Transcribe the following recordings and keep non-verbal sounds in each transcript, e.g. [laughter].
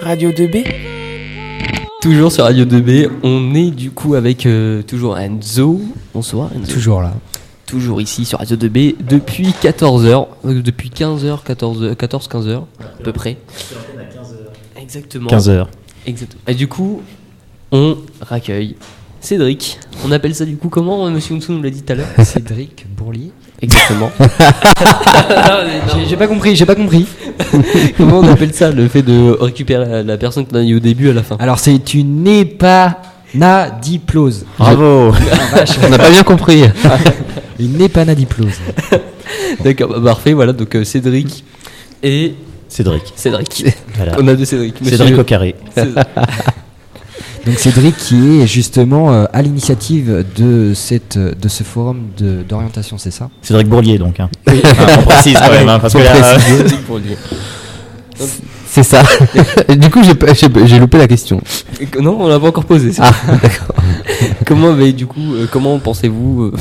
Radio 2B Toujours sur Radio 2B, on est du coup avec euh, toujours Enzo. Bonsoir Enzo. Toujours là. Toujours ici sur Radio 2B depuis 14h, euh, depuis 15h, 14, 14 15h à peu près. Exactement. 15h. Exactement. Et du coup, on raccueille Cédric. On appelle ça du coup comment Monsieur Onsou nous l'a dit tout à l'heure [laughs] Cédric Bourlier. Exactement. [laughs] J'ai- J'ai pas compris, j'ai pas compris. [laughs] comment on appelle ça le fait de récupérer la, la personne qu'on a eu au début à la fin? Alors c'est une épanadiplose. Bravo On n'a pas bien compris. Une épanadiplose. D'accord, bah, parfait. Voilà donc euh, Cédric et Cédric. Cédric. Voilà. On a deux Cédric. Cédric au carré. Donc Cédric qui est justement euh, à l'initiative de, cette, de ce forum de- d'orientation, c'est ça? Cédric Bourlier, donc. Hein. Enfin, on précise quand même, hein, parce que là, dire. C'est ça. [laughs] du coup, j'ai pas- j'ai j'ai loupé la question. Euh, Non, on l'a pas encore posé. c'est Ah, d'accord. [laughs] comment, mais du coup, euh, comment pensez-vous euh,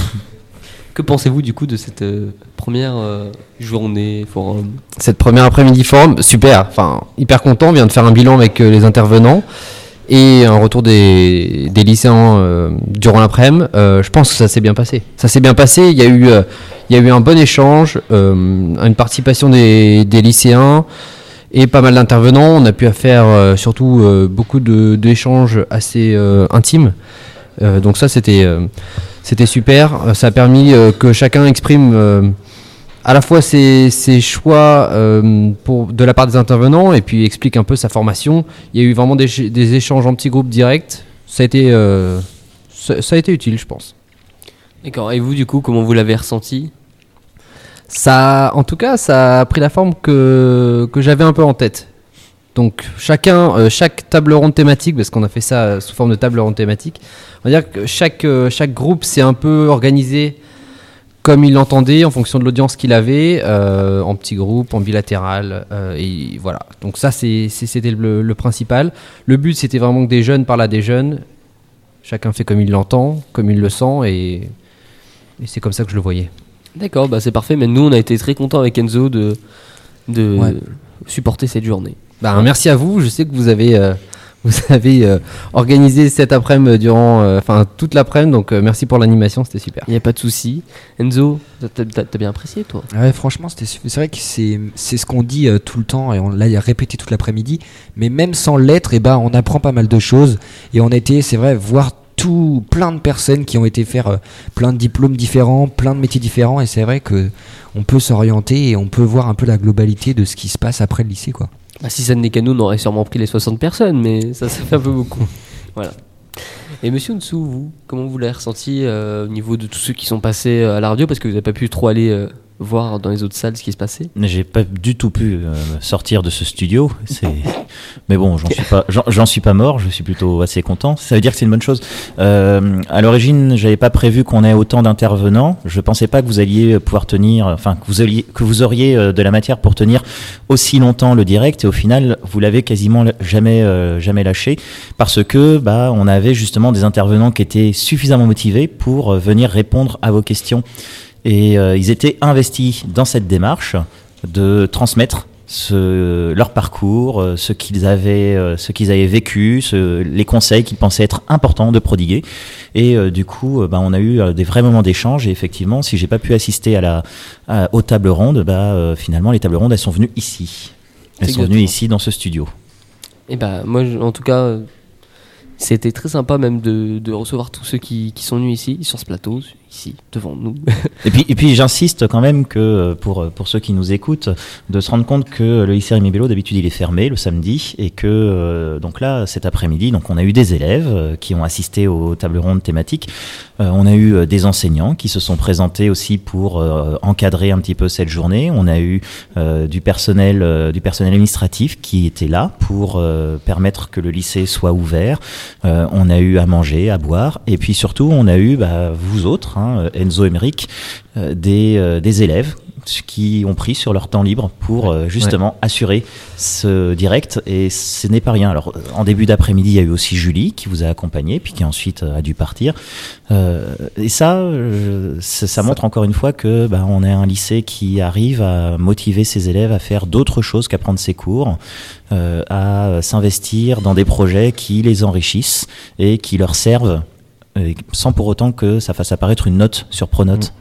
Que pensez-vous du coup de cette euh, première euh, journée forum? Cette première après-midi forum, super. Enfin, hyper content. On vient de faire un bilan avec euh, les intervenants et un retour des, lycéens euh, durant l'après-midi. Euh, je pense que ça s'est bien passé. Ça s'est bien passé. Il y a eu, euh, un bon échange, une participation des, lycéens et pas mal d'intervenants. On a pu faire surtout beaucoup d'échanges assez intimes. Donc ça, c'était super. Ça a permis que chacun exprime à la fois ses, ses choix euh, pour, de la part des intervenants et puis explique un peu sa formation. Il y a eu vraiment des, ch- des échanges en petits groupes directs. Ça a été, euh, ça, ça a été utile, je pense. D'accord. Et vous, du coup, comment vous l'avez ressenti? Ça, en tout cas, ça a pris la forme que, que j'avais un peu en tête. Donc chacun, euh, chaque table ronde thématique, parce qu'on a fait ça sous forme de table ronde thématique, on va dire que chaque, chaque groupe s'est un peu organisé comme il l'entendait, en fonction de l'audience qu'il avait, euh, en petits groupes, en bilatéral, euh, et voilà. Donc ça, c'était le, le principal. Le but, c'était vraiment que des jeunes parlent à des jeunes. Chacun fait comme il l'entend, comme il le sent, et, et c'est comme ça que je le voyais. D'accord, bah c'est parfait. Mais nous, on a été très contents avec Enzo de, de Ouais. supporter cette journée. Bah, merci à vous. Je sais que vous avez, euh, vous [laughs] avez euh, organisé cet après-midi durant, euh, enfin toute l'après-midi. Donc euh, merci pour l'animation, c'était super. Il n'y a pas de souci. Enzo, t'as- bien apprécié, toi? Ouais, franchement, c'est vrai que c'est c'est ce qu'on dit euh, tout le temps et on l'a répété toute l'après-midi. Mais même sans l'être, et ben, on apprend pas mal de choses et on a été, c'est vrai, voir tout plein de personnes qui ont été faire euh, plein de diplômes différents, plein de métiers différents et c'est vrai que on peut s'orienter et on peut voir un peu la globalité de ce qui se passe après le lycée, quoi. Bah, si ça n'est qu'à nous, on aurait sûrement pris les 60 personnes, mais ça, ça fait un peu beaucoup. [laughs] voilà. Et monsieur Nsou, vous, comment vous l'avez ressenti euh, au niveau de tous ceux qui sont passés euh, à la radio? Parce que vous n'avez pas pu trop aller euh, voir dans les autres salles ce qui se passait? J'ai pas du tout pu euh, sortir de ce studio. Mais bon, j'en suis pas, mort. Je suis plutôt assez content. Ça veut dire que c'est une bonne chose. Euh, à l'origine, j'avais pas prévu qu'on ait autant d'intervenants. Je pensais pas que vous alliez pouvoir tenir, enfin que vous alliez, que vous auriez euh, de la matière pour tenir aussi longtemps le direct. Et au final, vous l'avez quasiment jamais, euh, jamais lâché parce que bah, on avait justement des intervenants qui étaient suffisamment motivés pour venir répondre à vos questions. Et euh, ils étaient investis dans cette démarche de transmettre ce, leur parcours, euh, ce qu'ils avaient, euh, ce qu'ils avaient vécu, ce- les conseils qu'ils pensaient être importants de prodiguer. Et euh, du coup, bah, on a eu des vrais moments d'échange. Et effectivement, si j'ai pas pu assister à la, à- aux tables rondes, bah, euh, finalement, les tables rondes, elles sont venues ici. Elles sont venues ici dans ce studio. Et bah, moi, en tout cas, c'était très sympa même de, de recevoir tous ceux qui, qui sont venus ici, sur ce plateau, Et puis, et puis j'insiste quand même que euh, pour, pour ceux qui nous écoutent, de se rendre compte que le lycée Rémi Bello, d'habitude, il est fermé le samedi et que euh, donc là, cet après-midi, on a eu des élèves euh, qui ont assisté aux tables rondes thématiques. Euh, on a eu euh, des enseignants qui se sont présentés aussi pour euh, encadrer un petit peu cette journée. On a eu euh, du personnel, euh, du personnel administratif qui était là pour euh, permettre que le lycée soit ouvert. Euh, on a eu à manger, à boire, et puis surtout, on a eu bah, vous autres, hein, Enzo et Emeric, euh, des, euh, des élèves qui ont pris sur leur temps libre pour euh, justement assurer ce direct et ce n'est pas rien. Alors euh, en début d'après-midi, il y a eu aussi Julie qui vous a accompagné puis qui ensuite euh, a dû partir. Euh, et ça, euh, ça, ça montre encore une fois que bah, on est un lycée qui arrive à motiver ses élèves à faire d'autres choses qu'à prendre ses cours, euh, à s'investir dans des projets qui les enrichissent et qui leur servent et sans pour autant que ça fasse apparaître une note sur Pronote.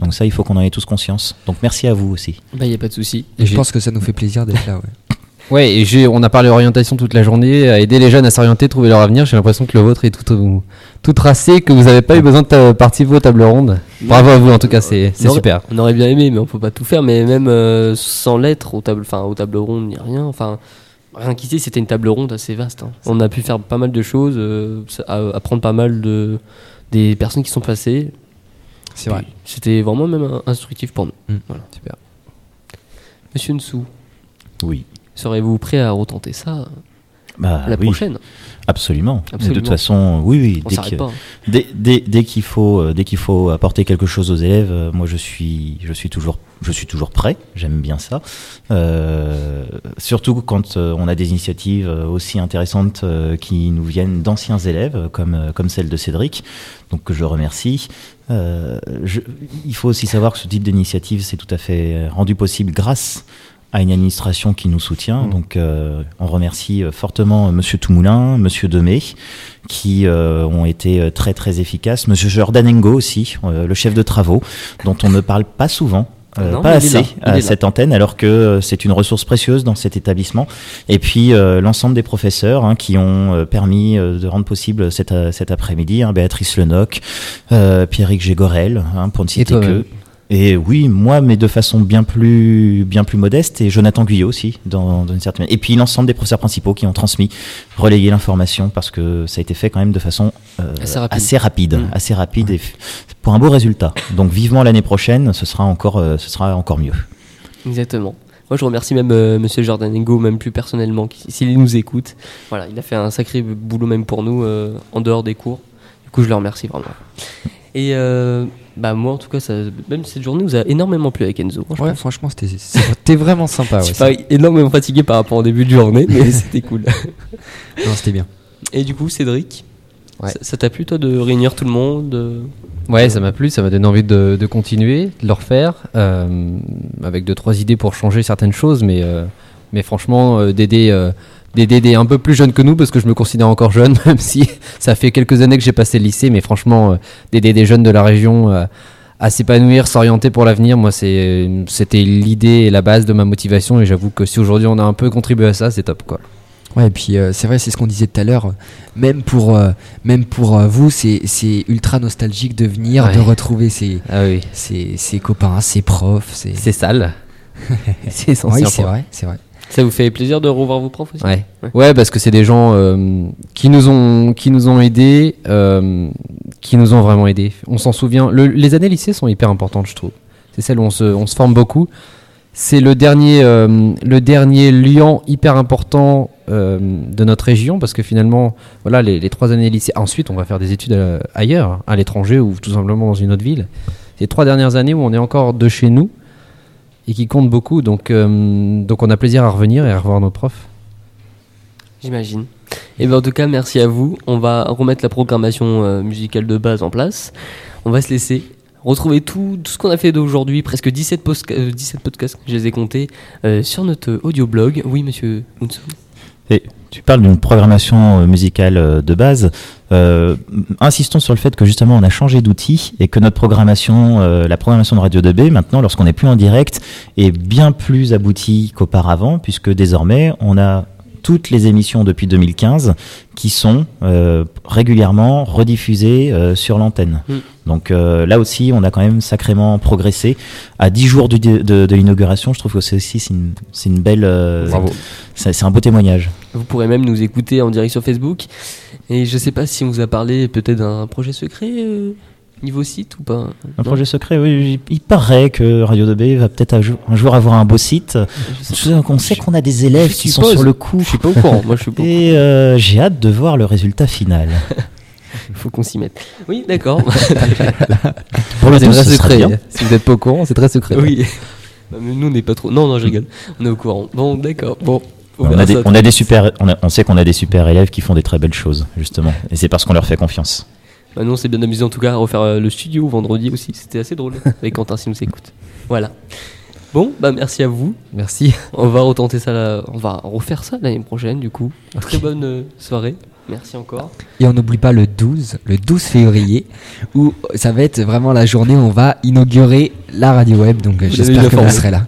Donc ça, il faut qu'on en ait tous conscience. Donc merci à vous aussi. Bah, y a pas de souci. Et je pense que ça nous fait plaisir d'être là. Ouais. [laughs] Ouais, et j'ai, on a parlé orientation toute la journée, à aider les jeunes à s'orienter, trouver leur avenir. J'ai l'impression que le vôtre est tout, tout tracé, que vous n'avez pas eu besoin de ta- participer aux tables rondes. Bravo à vous, en tout cas, c'est, c'est On aurait- super. On aurait bien aimé, mais on peut pas tout faire. Mais même euh, sans lettres aux tables, enfin aux tables rondes, ni rien. Enfin, rien qu'ici, c'était une table ronde assez vaste. hein. On a pu faire pas mal de choses, euh, apprendre pas mal de des personnes qui sont passées. C'est vrai. C'était vraiment même euh, instructif pour nous. Mm. Voilà, super. Monsieur Nsou, Oui. serez-vous prêt à retenter ça Bah, la oui, prochaine? Absolument. Et De Absolument. toute façon, oui, oui. On dès pas. hein. Dès, dès, dès qu'il faut, euh, dès qu'il faut apporter quelque chose aux élèves, euh, moi je suis, je suis toujours, je suis toujours prêt. J'aime bien ça. Euh, surtout quand euh, on a des initiatives euh, aussi intéressantes euh, qui nous viennent d'anciens élèves, comme comme celle de Cédric, donc que je remercie. Euh, je- il faut aussi savoir que ce type d'initiative c'est tout à fait rendu possible grâce à une administration qui nous soutient. Mm. Donc, euh, on remercie fortement Monsieur Toumoulin, Monsieur Demey, qui euh, ont été très très efficaces. Monsieur Jordan Engo aussi, euh, le chef de travaux, dont on ne parle pas souvent. Euh, Non, pas assez à cette antenne, alors que euh, c'est une ressource précieuse dans cet établissement. Et puis euh, l'ensemble des professeurs hein, qui ont permis de rendre possible cet, cet après-midi, hein, Béatrice Lenoc, euh, Pierrick Gégorel, hein, pour ne citer que. Et oui, moi, mais de façon bien plus, bien plus modeste, et Jonathan Guyot aussi, dans, dans une certaine. Et puis l'ensemble des professeurs principaux qui ont transmis, relayé l'information, parce que ça a été fait quand même de façon euh, Assez rapide. assez rapide, Mm. assez rapide et f- pour un beau résultat. Donc vivement l'année prochaine, ce sera encore, euh, ce sera encore mieux. Exactement. Moi, je remercie même euh, Monsieur même plus personnellement, s'il nous écoute. Voilà, il a fait un sacré boulot même pour nous euh, en dehors des cours. Du coup, je le remercie vraiment. Et euh, bah moi, en tout cas, ça, même cette journée nous a énormément plu avec Enzo. franchement. Ouais, franchement, c'était c'était vraiment sympa. [laughs] je Ouais, suis pas énormément fatigué par rapport au début de journée, mais [laughs] c'était cool. non, c'était bien. Et du coup, Cédric, Ouais. ça- ça t'a plu toi de réunir tout le monde euh, Ouais, ça m'a plu, ça m'a donné envie de, de continuer, de le refaire, euh, avec deux trois idées pour changer certaines choses, mais euh, mais franchement euh, d'aider euh, d'aider des un peu plus jeunes que nous parce que je me considère encore jeune, [laughs] même si ça fait quelques années que j'ai passé le lycée, mais franchement d'aider des jeunes de la région à s'épanouir, s'orienter pour l'avenir, moi c'était l'idée et la base de ma motivation et j'avoue que si aujourd'hui on a un peu contribué à ça, c'est top quoi. Ouais, et puis euh, c'est vrai, c'est ce qu'on disait tout à l'heure. Même pour, euh, même pour euh, vous, c'est c'est ultra nostalgique de venir, Ouais. de retrouver ses, Ah oui, ses, ses copains, ses profs. C'est c'est sale. [laughs] c'est oui, essentiel. c'est vrai, c'est vrai. Ça vous fait plaisir de revoir vos profs aussi? Ouais. Ouais. ouais, parce que c'est des gens euh, qui nous ont qui nous ont aidés, euh, qui nous ont vraiment aidés. On s'en souvient. Le- les années lycée sont hyper importantes, je trouve. C'est celles où on se, on se forme beaucoup. C'est le dernier euh, le dernier lien hyper important euh, de notre région parce que finalement, voilà, les, trois années lycée. Ensuite, on va faire des études euh, ailleurs, à l'étranger ou tout simplement dans une autre ville. Les trois dernières années où on est encore de chez nous et qui comptent beaucoup. Donc, euh, donc on a plaisir à revenir et à revoir nos profs. J'imagine. Et ben en tout cas, merci à vous. On va remettre la programmation musicale de base en place. On va se laisser retrouver tout, ce qu'on a fait d'aujourd'hui, presque 17, posca- euh, 17 podcasts, je les ai comptés, sur notre audio blog. Oui, monsieur Hunsu. Et tu parles d'une programmation euh, musicale euh, de base. Euh, insistons sur le fait que justement on a changé d'outil et que notre programmation, la programmation de Radio 2B, maintenant lorsqu'on n'est plus en direct, est bien plus aboutie qu'auparavant, puisque désormais on a toutes les émissions depuis 2015 qui sont euh, régulièrement rediffusées euh, sur l'antenne. Mm. Donc euh, là aussi, on a quand même sacrément progressé. À 10 jours du- de, de, de l'inauguration, je trouve que c'est aussi c'est une, une belle, c'est un beau témoignage. Vous pourrez même nous écouter en direct sur Facebook. Et je sais pas si on vous a parlé peut-être d'un projet secret niveau site ou pas. Un Non projet secret, oui. Il paraît que Radio 2B va peut-être un jour, avoir un beau site. On sait qu'on a des élèves qui sont sur le coup. Je suis pas au courant. Moi, je suis pas au courant. Et euh, j'ai hâte de voir le résultat final. Il [laughs] faut qu'on s'y mette. Oui, d'accord. [laughs] Pour le c'est très secret. Si vous n'êtes pas au courant, c'est très secret. oui. Mais nous, on n'est pas trop. Non, non, je rigole. On est au courant. Bon, d'accord. Bon. On a, des, ça on a des super, on, a- on sait qu'on a des super élèves qui font des très belles choses, justement. Et c'est parce qu'on leur fait confiance. Bah, nous, on s'est bien amusé en tout cas à refaire euh, le studio vendredi aussi. C'était assez drôle [laughs] avec Quentin s'il nous écoute. Voilà. Bon, bah merci à vous. Merci. On va retenter ça, là- on va refaire ça l'année prochaine du coup. Très bonne euh, soirée. Merci encore. Et on n'oublie pas le 12, le 12 février, où ça va être vraiment la journée où on va inaugurer la radio web. Donc j'espère que vous serez là.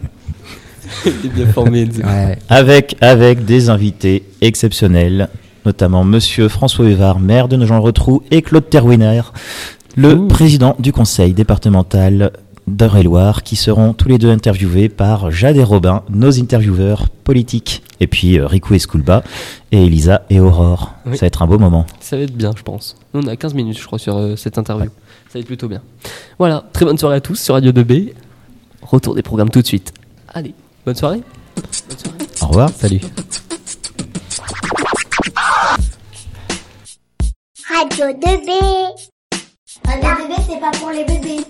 [laughs] Bien formé. [laughs] Ouais. Avec, avec des invités exceptionnels, notamment Monsieur François Huvard, maire de Nogent-le-Rotrou, et Claude Terwiner, le Ouh. président du conseil départemental d'Eure-et-Loire, qui seront tous les deux interviewés par Jade et Robin, nos intervieweurs politiques. Et puis euh, Rico et Skulba, et Elisa et Aurore. Oui. Ça va être un beau moment. Ça va être bien, je pense. Nous, on a 15 minutes, je crois, sur euh, cette interview. Ça va être plutôt bien. Voilà, très bonne soirée à tous sur Radio 2B. Retour des programmes tout de suite. Allez, bonne soirée. Bonne soirée. Au revoir. Salut. Radio 2B. Radio 2B, c'est pas pour les bébés.